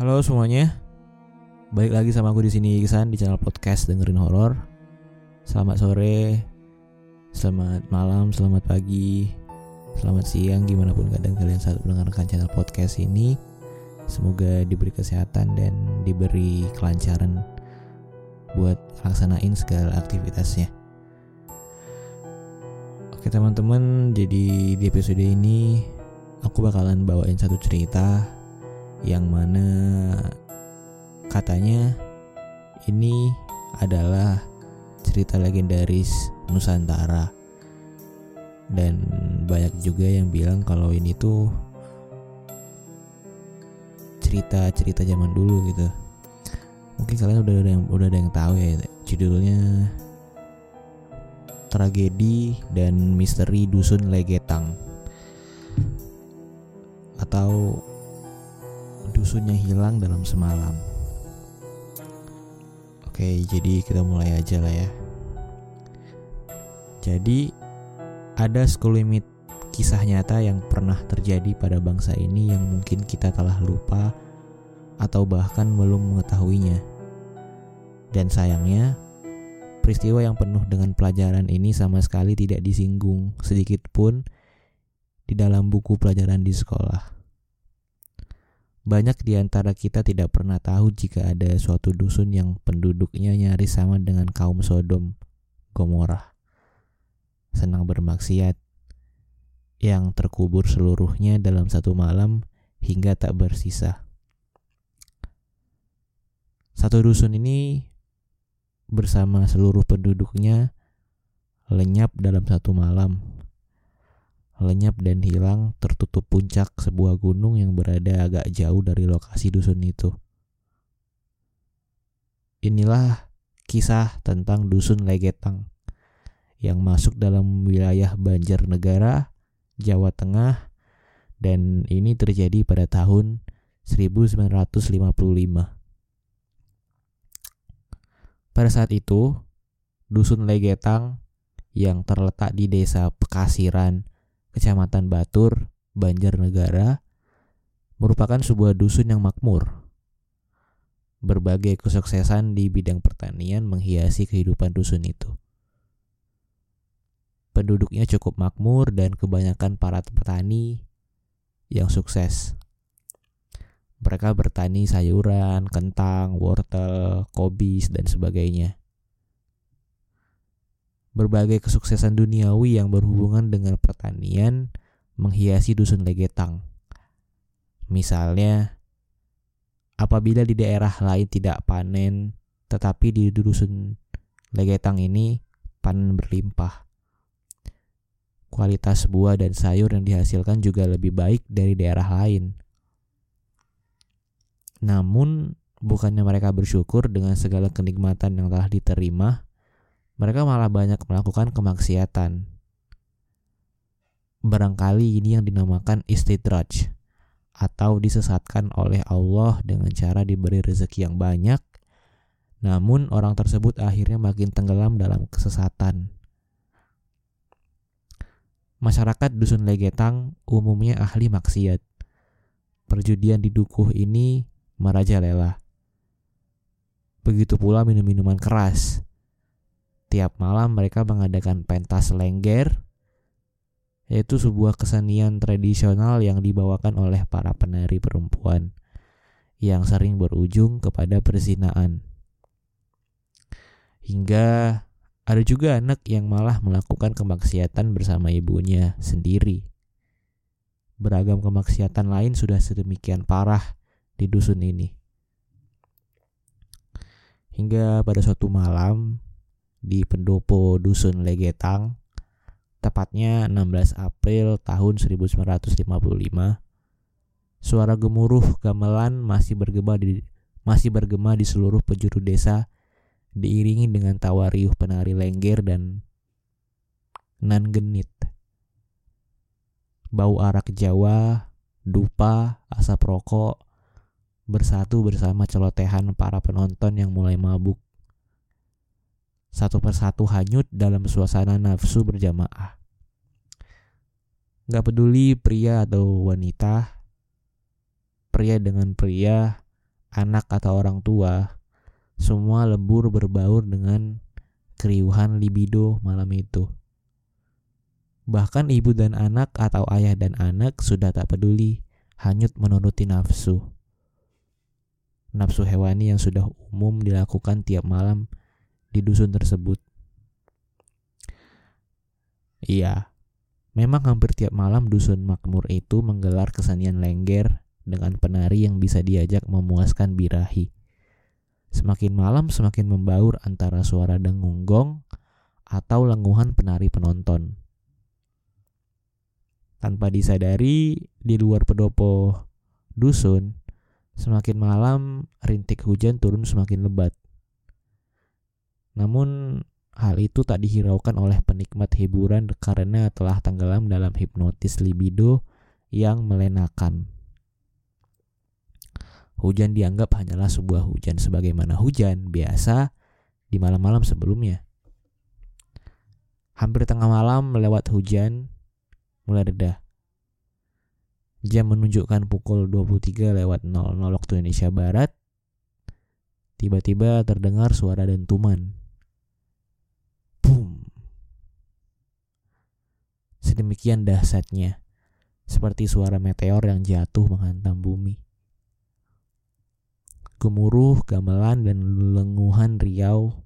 Halo semuanya, balik lagi sama aku di sini Iksan di channel podcast dengerin horor. Selamat sore, selamat malam, selamat pagi, selamat siang, gimana pun kadang kalian saat mendengarkan channel podcast ini. Semoga diberi kesehatan dan diberi kelancaran buat laksanain segala aktivitasnya. Oke teman-teman, jadi di episode ini aku bakalan bawain satu cerita yang mana katanya ini adalah cerita legendaris Nusantara. Dan banyak juga yang bilang kalau ini tuh cerita-cerita zaman dulu gitu. Mungkin kalian udah ada yang udah ada yang tahu ya judulnya tragedi dan misteri dusun Legetang. Atau dusunnya hilang dalam semalam. Oke, jadi kita mulai aja lah ya. Jadi ada sekelumit kisah nyata yang pernah terjadi pada bangsa ini yang mungkin kita telah lupa atau bahkan belum mengetahuinya. Dan sayangnya, peristiwa yang penuh dengan pelajaran ini sama sekali tidak disinggung sedikit pun di dalam buku pelajaran di sekolah. Banyak di antara kita tidak pernah tahu jika ada suatu dusun yang penduduknya nyaris sama dengan kaum Sodom, Gomorrah. Senang bermaksiat, yang terkubur seluruhnya dalam satu malam hingga tak bersisa. Satu dusun ini bersama seluruh penduduknya lenyap dalam satu malam lenyap dan hilang tertutup puncak sebuah gunung yang berada agak jauh dari lokasi dusun itu. Inilah kisah tentang dusun Legetang yang masuk dalam wilayah Banjarnegara, Jawa Tengah dan ini terjadi pada tahun 1955. Pada saat itu, dusun Legetang yang terletak di desa Pekasiran, Kecamatan Batur, Banjarnegara, merupakan sebuah dusun yang makmur. Berbagai kesuksesan di bidang pertanian menghiasi kehidupan dusun itu. Penduduknya cukup makmur dan kebanyakan para petani yang sukses. Mereka bertani sayuran, kentang, wortel, kobis, dan sebagainya berbagai kesuksesan duniawi yang berhubungan dengan pertanian menghiasi dusun Legetang. Misalnya, apabila di daerah lain tidak panen, tetapi di dusun Legetang ini panen berlimpah. Kualitas buah dan sayur yang dihasilkan juga lebih baik dari daerah lain. Namun, bukannya mereka bersyukur dengan segala kenikmatan yang telah diterima, mereka malah banyak melakukan kemaksiatan. Barangkali ini yang dinamakan istidraj atau disesatkan oleh Allah dengan cara diberi rezeki yang banyak, namun orang tersebut akhirnya makin tenggelam dalam kesesatan. Masyarakat Dusun Legetang umumnya ahli maksiat. Perjudian di dukuh ini merajalela. Begitu pula minum-minuman keras Tiap malam mereka mengadakan pentas lengger, yaitu sebuah kesenian tradisional yang dibawakan oleh para penari perempuan yang sering berujung kepada perzinaan. Hingga ada juga anak yang malah melakukan kemaksiatan bersama ibunya sendiri. Beragam kemaksiatan lain sudah sedemikian parah di dusun ini. Hingga pada suatu malam, di pendopo Dusun Legetang, tepatnya 16 April tahun 1955. Suara gemuruh gamelan masih bergema di masih bergema di seluruh penjuru desa diiringi dengan tawa riuh penari lengger dan nan genit. Bau arak Jawa, dupa, asap rokok bersatu bersama celotehan para penonton yang mulai mabuk satu persatu hanyut dalam suasana nafsu berjamaah. Gak peduli pria atau wanita, pria dengan pria, anak atau orang tua, semua lebur berbaur dengan keriuhan libido malam itu. Bahkan ibu dan anak atau ayah dan anak sudah tak peduli, hanyut menuruti nafsu. Nafsu hewani yang sudah umum dilakukan tiap malam di dusun tersebut. Iya, memang hampir tiap malam dusun makmur itu menggelar kesenian lengger dengan penari yang bisa diajak memuaskan birahi. Semakin malam semakin membaur antara suara dengung gong atau lenguhan penari penonton. Tanpa disadari, di luar pedopo dusun, semakin malam rintik hujan turun semakin lebat. Namun Hal itu tak dihiraukan oleh penikmat hiburan karena telah tenggelam dalam hipnotis libido yang melenakan. Hujan dianggap hanyalah sebuah hujan sebagaimana hujan biasa di malam-malam sebelumnya. Hampir tengah malam melewat hujan mulai reda. Jam menunjukkan pukul 23 lewat 00 waktu Indonesia Barat. Tiba-tiba terdengar suara dentuman. Sedemikian dahsyatnya, seperti suara meteor yang jatuh menghantam bumi. Gemuruh, gamelan, dan lenguhan riau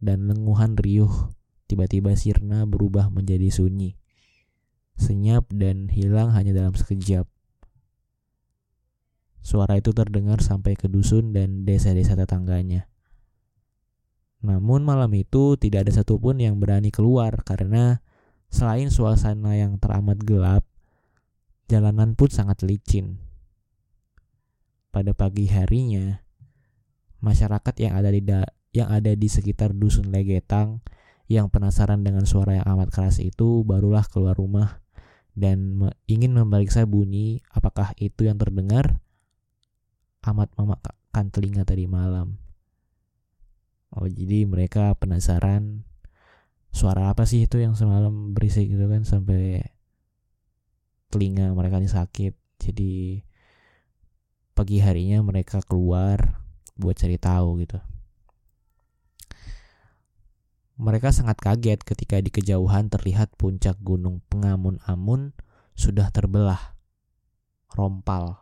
dan lenguhan riuh tiba-tiba sirna berubah menjadi sunyi. Senyap dan hilang hanya dalam sekejap. Suara itu terdengar sampai ke dusun dan desa-desa tetangganya. Namun malam itu tidak ada satupun yang berani keluar karena selain suasana yang teramat gelap, jalanan pun sangat licin. Pada pagi harinya, masyarakat yang ada di yang ada di sekitar dusun Legetang yang penasaran dengan suara yang amat keras itu barulah keluar rumah dan me ingin memeriksa bunyi apakah itu yang terdengar amat memakan telinga tadi malam. Oh jadi mereka penasaran suara apa sih itu yang semalam berisik gitu kan sampai telinga mereka ini sakit. Jadi pagi harinya mereka keluar buat cari tahu gitu. Mereka sangat kaget ketika di kejauhan terlihat puncak gunung Pengamun-Amun sudah terbelah, rompal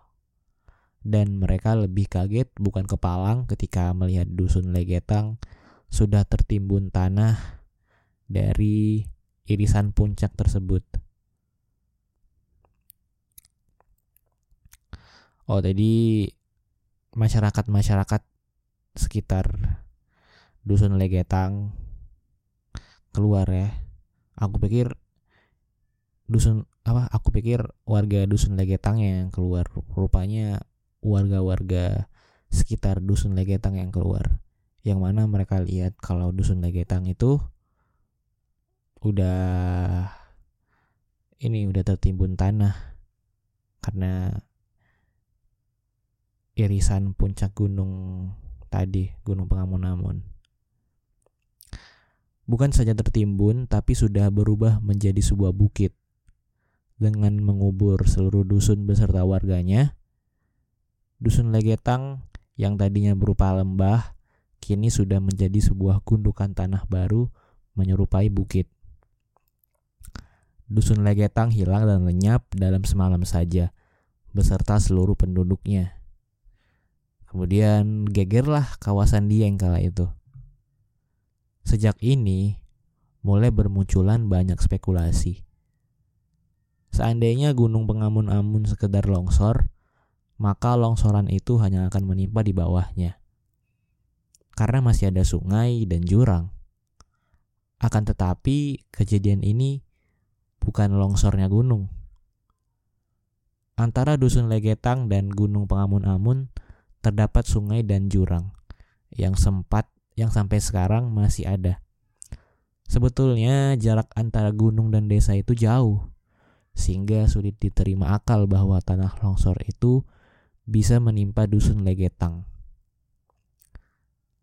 dan mereka lebih kaget bukan kepalang ketika melihat dusun Legetang sudah tertimbun tanah dari irisan puncak tersebut. Oh, tadi masyarakat-masyarakat sekitar dusun Legetang keluar ya. Aku pikir dusun apa? Aku pikir warga dusun Legetang yang keluar. Rupanya warga-warga sekitar dusun Legetang yang keluar yang mana mereka lihat kalau dusun Legetang itu udah ini udah tertimbun tanah. Karena irisan puncak gunung tadi gunung Pengamun-amun. Bukan saja tertimbun tapi sudah berubah menjadi sebuah bukit. Dengan mengubur seluruh dusun beserta warganya Dusun Legetang yang tadinya berupa lembah kini sudah menjadi sebuah gundukan tanah baru menyerupai bukit. Dusun Legetang hilang dan lenyap dalam semalam saja beserta seluruh penduduknya. Kemudian gegerlah kawasan Dieng kala itu. Sejak ini mulai bermunculan banyak spekulasi. Seandainya Gunung Pengamun-amun sekedar longsor, maka longsoran itu hanya akan menimpa di bawahnya. Karena masih ada sungai dan jurang. Akan tetapi, kejadian ini bukan longsornya gunung. Antara dusun Legetang dan Gunung Pengamun-amun terdapat sungai dan jurang yang sempat yang sampai sekarang masih ada. Sebetulnya jarak antara gunung dan desa itu jauh, sehingga sulit diterima akal bahwa tanah longsor itu bisa menimpa dusun Legetang.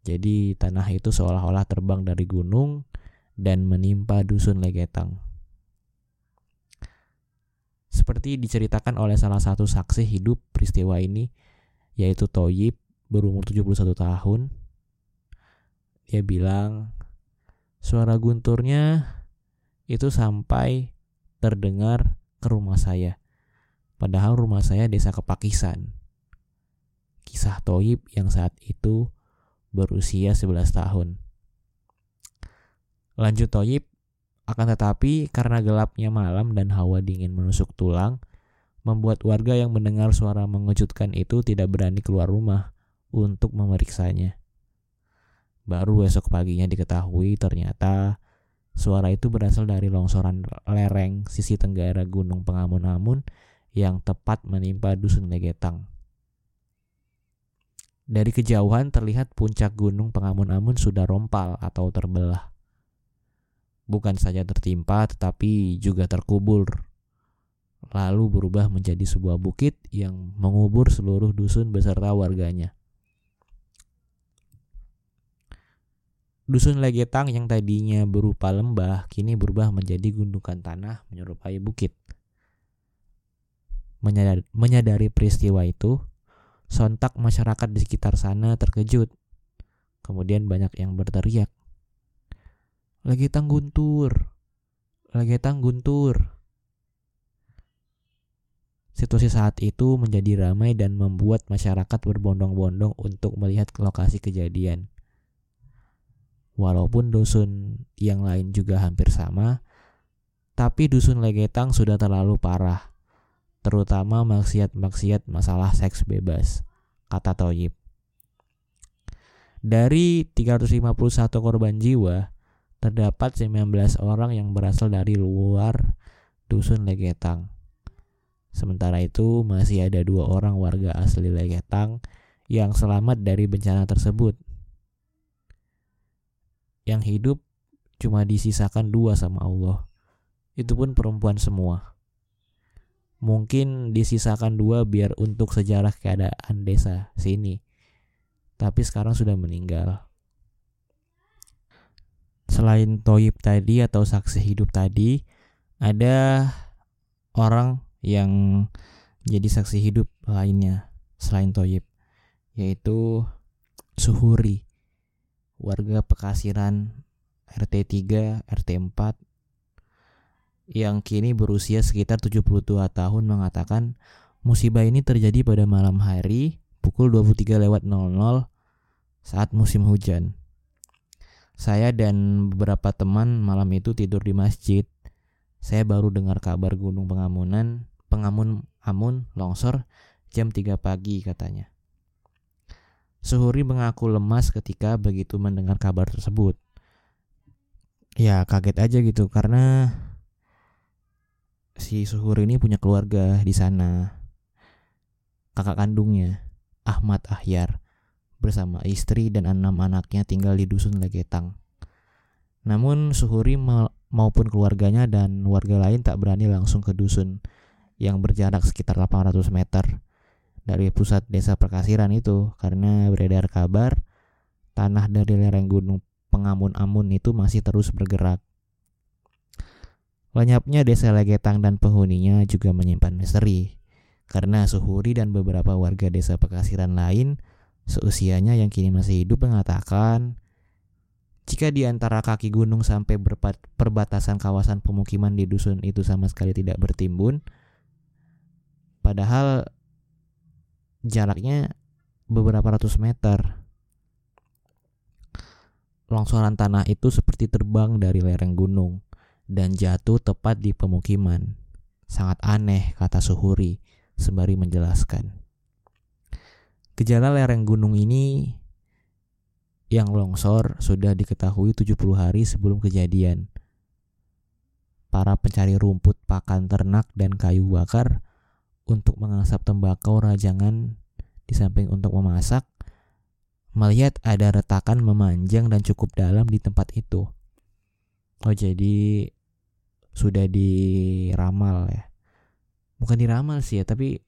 Jadi tanah itu seolah-olah terbang dari gunung dan menimpa dusun Legetang. Seperti diceritakan oleh salah satu saksi hidup peristiwa ini, yaitu Toyib, berumur 71 tahun. Dia bilang suara gunturnya itu sampai terdengar ke rumah saya. Padahal rumah saya desa Kepakisan. Kisah Toib yang saat itu berusia 11 tahun. Lanjut Toib, akan tetapi karena gelapnya malam dan hawa dingin menusuk tulang, membuat warga yang mendengar suara mengejutkan itu tidak berani keluar rumah untuk memeriksanya. Baru esok paginya diketahui ternyata suara itu berasal dari longsoran lereng sisi tenggara Gunung Pengamun-amun yang tepat menimpa dusun Legetang. Dari kejauhan terlihat puncak gunung Pengamun-amun sudah rompal atau terbelah. Bukan saja tertimpa tetapi juga terkubur lalu berubah menjadi sebuah bukit yang mengubur seluruh dusun beserta warganya. Dusun Legetang yang tadinya berupa lembah kini berubah menjadi gundukan tanah menyerupai bukit. Menyadari, peristiwa itu, sontak masyarakat di sekitar sana terkejut. Kemudian banyak yang berteriak, Legetang guntur, Legetang guntur. Situasi saat itu menjadi ramai dan membuat masyarakat berbondong-bondong untuk melihat lokasi kejadian. Walaupun dusun yang lain juga hampir sama, tapi dusun Legetang sudah terlalu parah, terutama maksiat-maksiat masalah seks bebas, kata Toyib. Dari 351 korban jiwa, terdapat 19 orang yang berasal dari luar dusun Legetang. Sementara itu masih ada dua orang warga asli Legetang yang selamat dari bencana tersebut. Yang hidup cuma disisakan dua sama Allah. Itu pun perempuan semua. Mungkin disisakan dua biar untuk sejarah keadaan desa sini. Tapi sekarang sudah meninggal. Selain Toyib tadi atau saksi hidup tadi, ada orang yang jadi saksi hidup lainnya selain Toyib yaitu Suhuri warga Pekasiran RT 3 RT 4 yang kini berusia sekitar 72 tahun mengatakan musibah ini terjadi pada malam hari pukul 23 lewat 00 saat musim hujan. Saya dan beberapa teman malam itu tidur di masjid. Saya baru dengar kabar Gunung Pengamunan pengamun-amun longsor jam 3 pagi katanya. Suhuri mengaku lemas ketika begitu mendengar kabar tersebut. Ya kaget aja gitu karena si Suhuri ini punya keluarga di sana. Kakak kandungnya, Ahmad Ahyar, bersama istri dan enam anaknya tinggal di dusun Legetang. Namun Suhuri maupun keluarganya dan warga lain tak berani langsung ke dusun yang berjarak sekitar 800 meter dari pusat desa Perkasiran itu karena beredar kabar tanah dari lereng gunung Pengamun-Amun itu masih terus bergerak. Lenyapnya desa Legetang dan penghuninya juga menyimpan misteri karena Suhuri dan beberapa warga desa Perkasiran lain seusianya yang kini masih hidup mengatakan jika di antara kaki gunung sampai perbatasan kawasan pemukiman di dusun itu sama sekali tidak bertimbun, Padahal jaraknya beberapa ratus meter. Longsoran tanah itu seperti terbang dari lereng gunung dan jatuh tepat di pemukiman. Sangat aneh, kata Suhuri sembari menjelaskan. Gejala lereng gunung ini yang longsor sudah diketahui 70 hari sebelum kejadian. Para pencari rumput, pakan ternak, dan kayu bakar untuk mengasap tembakau rajangan di samping untuk memasak, melihat ada retakan memanjang dan cukup dalam di tempat itu. Oh jadi sudah diramal ya. Bukan diramal sih ya, tapi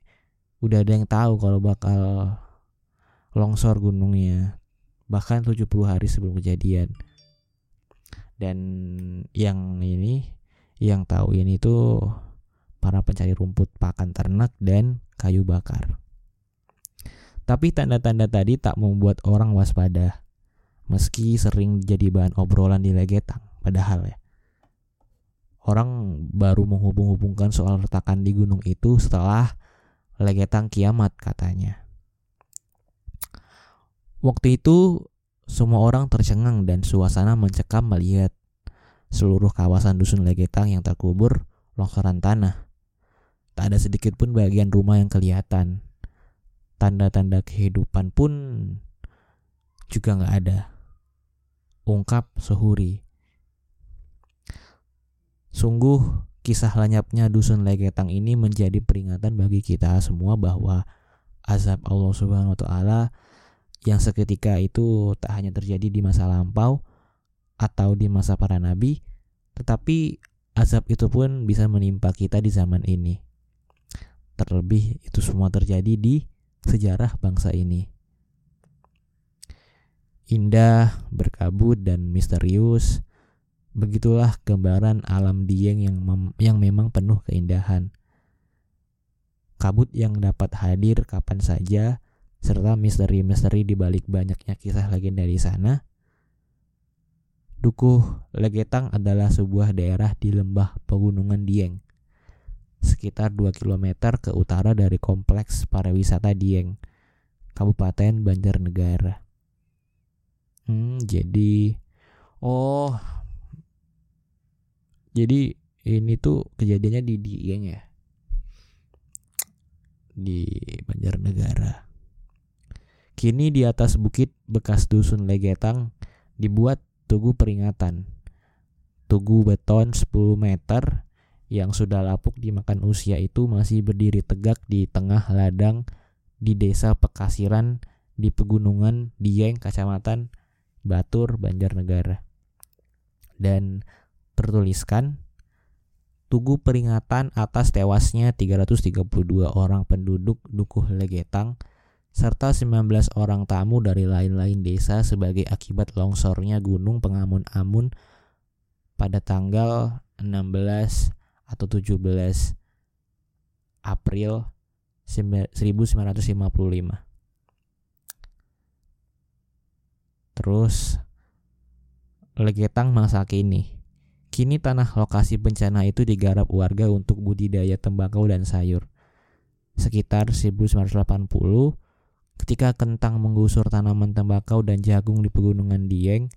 udah ada yang tahu kalau bakal longsor gunungnya. Bahkan 70 hari sebelum kejadian. Dan yang ini yang tahu ini tuh para pencari rumput pakan ternak dan kayu bakar. Tapi tanda-tanda tadi tak membuat orang waspada. Meski sering jadi bahan obrolan di Legetang, padahal ya. Orang baru menghubung-hubungkan soal retakan di gunung itu setelah Legetang kiamat katanya. Waktu itu semua orang tercengang dan suasana mencekam melihat seluruh kawasan dusun Legetang yang terkubur longsoran tanah. Tak ada sedikit pun bagian rumah yang kelihatan. Tanda-tanda kehidupan pun juga nggak ada ungkap Suhuri. Sungguh kisah lenyapnya dusun Legetang ini menjadi peringatan bagi kita semua bahwa azab Allah Subhanahu wa taala yang seketika itu tak hanya terjadi di masa lampau atau di masa para nabi, tetapi azab itu pun bisa menimpa kita di zaman ini. Terlebih itu semua terjadi di sejarah bangsa ini indah, berkabut dan misterius. Begitulah gambaran alam Dieng yang mem yang memang penuh keindahan. Kabut yang dapat hadir kapan saja serta misteri-misteri di balik banyaknya kisah legenda di sana. Dukuh Legetang adalah sebuah daerah di lembah pegunungan Dieng, sekitar 2 km ke utara dari kompleks pariwisata Dieng, Kabupaten Banjarnegara. Hmm, jadi oh jadi ini tuh kejadiannya di Dieng ya di Banjarnegara. Kini di atas bukit bekas dusun Legetang dibuat tugu peringatan. Tugu beton 10 meter yang sudah lapuk dimakan usia itu masih berdiri tegak di tengah ladang di desa Pekasiran di pegunungan Dieng, Kecamatan Batur, Banjarnegara. Dan tertuliskan Tugu peringatan atas tewasnya 332 orang penduduk Dukuh Legetang serta 19 orang tamu dari lain-lain desa sebagai akibat longsornya Gunung Pengamun-Amun pada tanggal 16 atau 17 April 1955. Terus Legetang masa kini. Kini tanah lokasi bencana itu digarap warga untuk budidaya tembakau dan sayur. Sekitar 1980, ketika kentang menggusur tanaman tembakau dan jagung di pegunungan Dieng,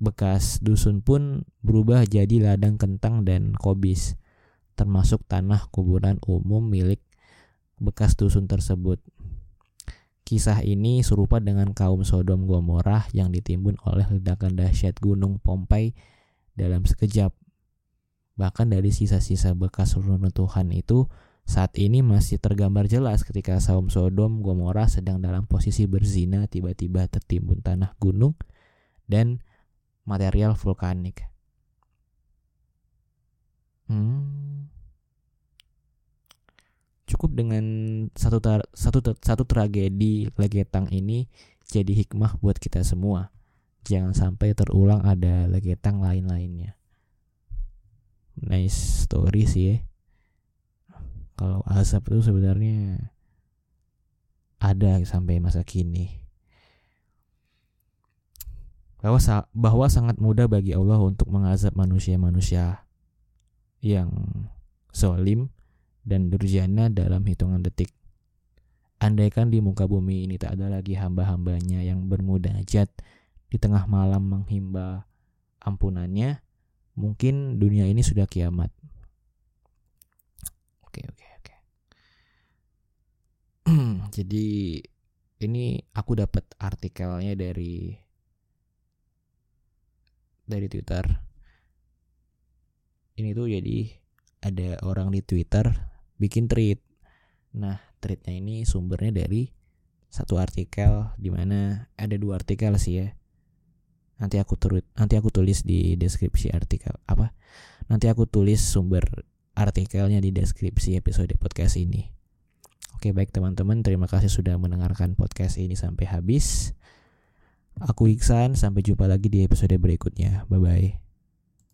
bekas dusun pun berubah jadi ladang kentang dan kobis, termasuk tanah kuburan umum milik bekas dusun tersebut. Kisah ini serupa dengan kaum Sodom Gomorrah yang ditimbun oleh ledakan dahsyat gunung Pompei dalam sekejap. Bahkan dari sisa-sisa bekas runtuhan itu saat ini masih tergambar jelas ketika kaum Sodom Gomorrah sedang dalam posisi berzina tiba-tiba tertimbun tanah gunung dan material vulkanik. Hmm cukup dengan satu satu satu tragedi Legetang ini jadi hikmah buat kita semua. Jangan sampai terulang ada Legetang lain-lainnya. Nice story sih ya. Kalau asap itu sebenarnya ada sampai masa kini. Bahwa, bahwa sangat mudah bagi Allah untuk mengazab manusia-manusia yang solim dan durjana dalam hitungan detik. Andaikan di muka bumi ini tak ada lagi hamba-hambanya yang bermudajat di tengah malam menghimba ampunannya, mungkin dunia ini sudah kiamat. Oke, oke. Jadi ini aku dapat artikelnya dari dari Twitter. Ini tuh jadi ada orang di Twitter bikin tweet. Nah, tweetnya ini sumbernya dari satu artikel di mana ada dua artikel sih ya. Nanti aku turut nanti aku tulis di deskripsi artikel apa? Nanti aku tulis sumber artikelnya di deskripsi episode podcast ini. Oke, baik teman-teman, terima kasih sudah mendengarkan podcast ini sampai habis. Aku Iksan, sampai jumpa lagi di episode berikutnya. Bye bye.